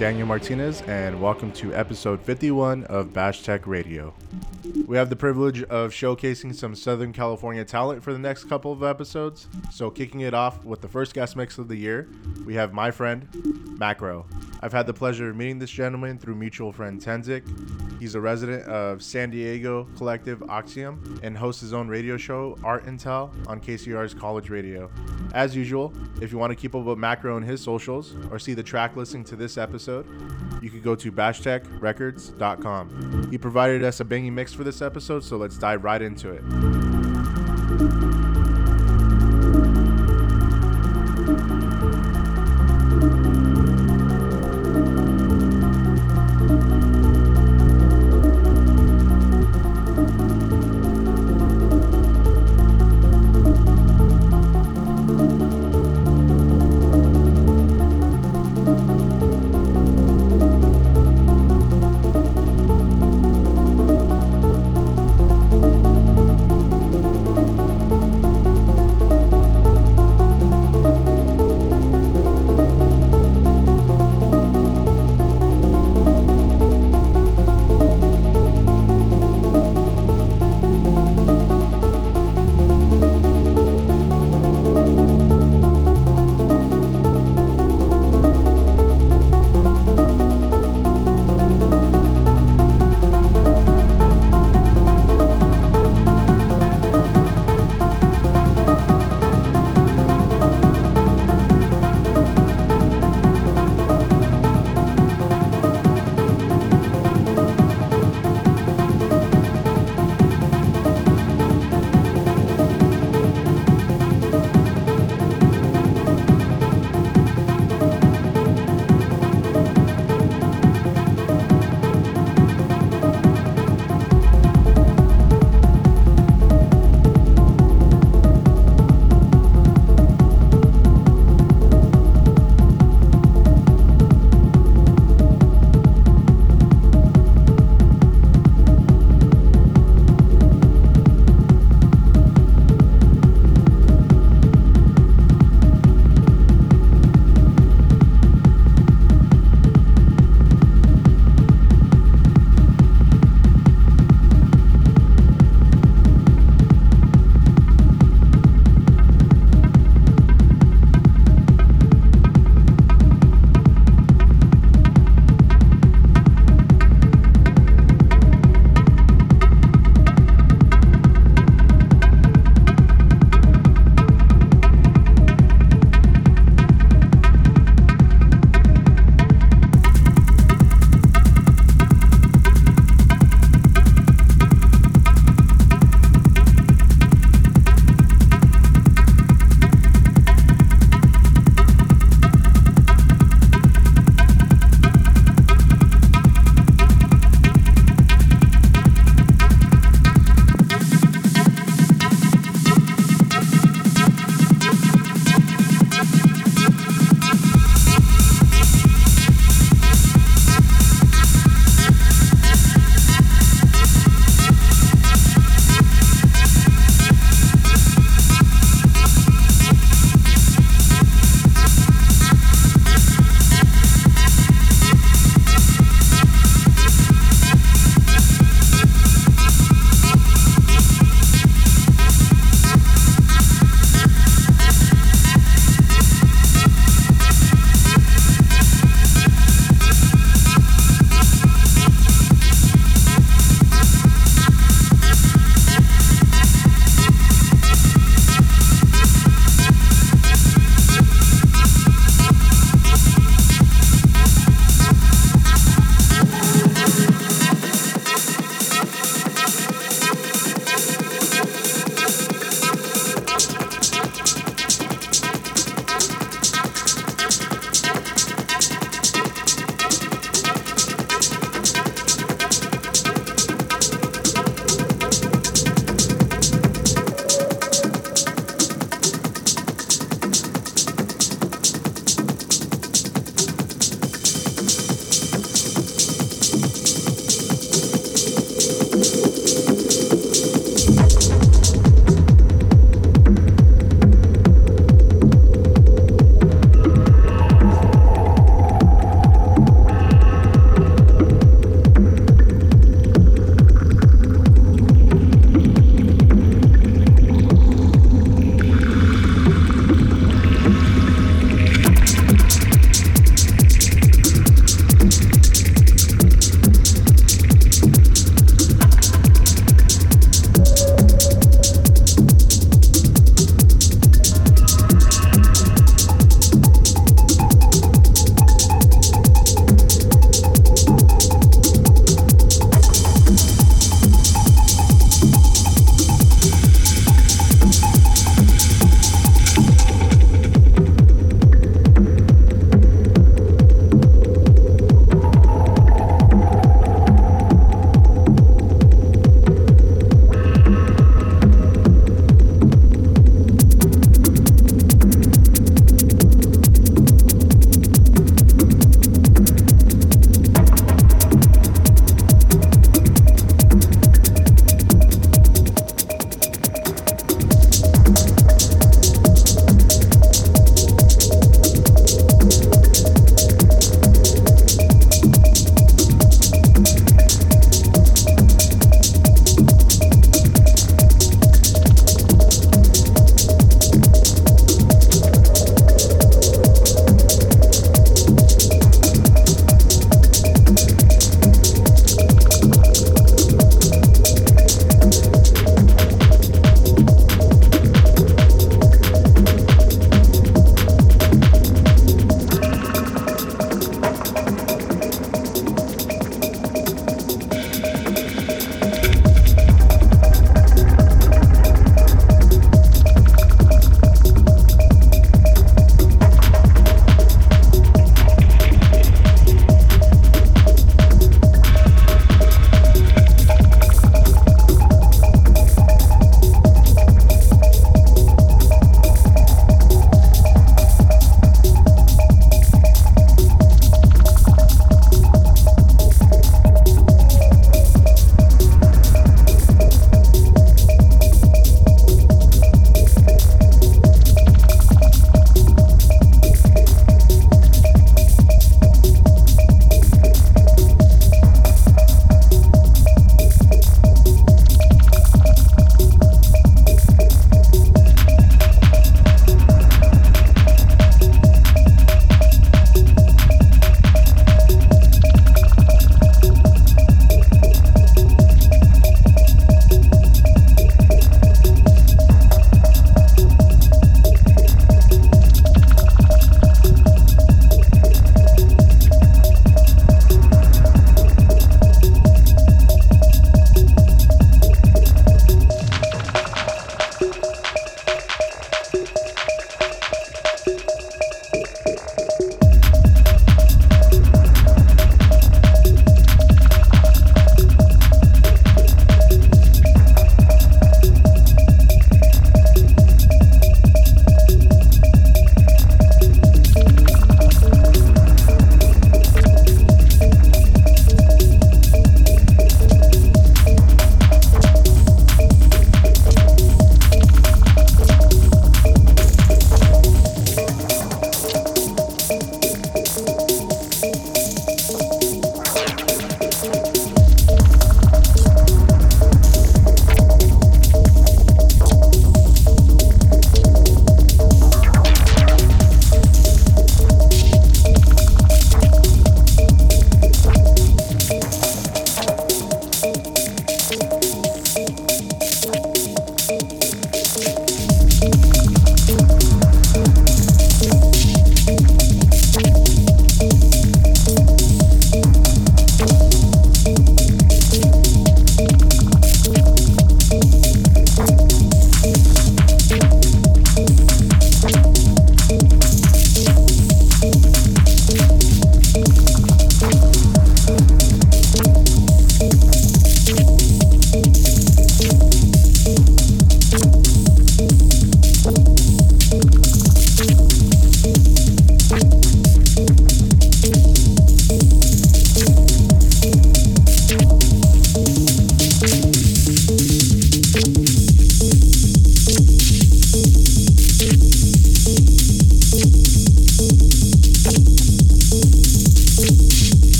Daniel Martinez, and welcome to episode 51 of Bash Tech Radio. We have the privilege of showcasing some Southern California talent for the next couple of episodes. So, kicking it off with the first guest mix of the year, we have my friend, Macro. I've had the pleasure of meeting this gentleman through mutual friend Tenzik. He's a resident of San Diego collective Oxium and hosts his own radio show, Art Intel, on KCR's College Radio. As usual, if you want to keep up with Macro and his socials or see the track listing to this episode, you could go to bashtechrecords.com. He provided us a banging mix for this episode, so let's dive right into it.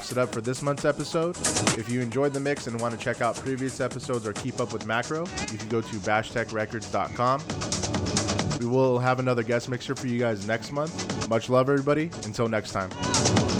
Wraps it up for this month's episode. If you enjoyed the mix and want to check out previous episodes or keep up with macro, you can go to bashtechrecords.com. We will have another guest mixer for you guys next month. Much love, everybody. Until next time.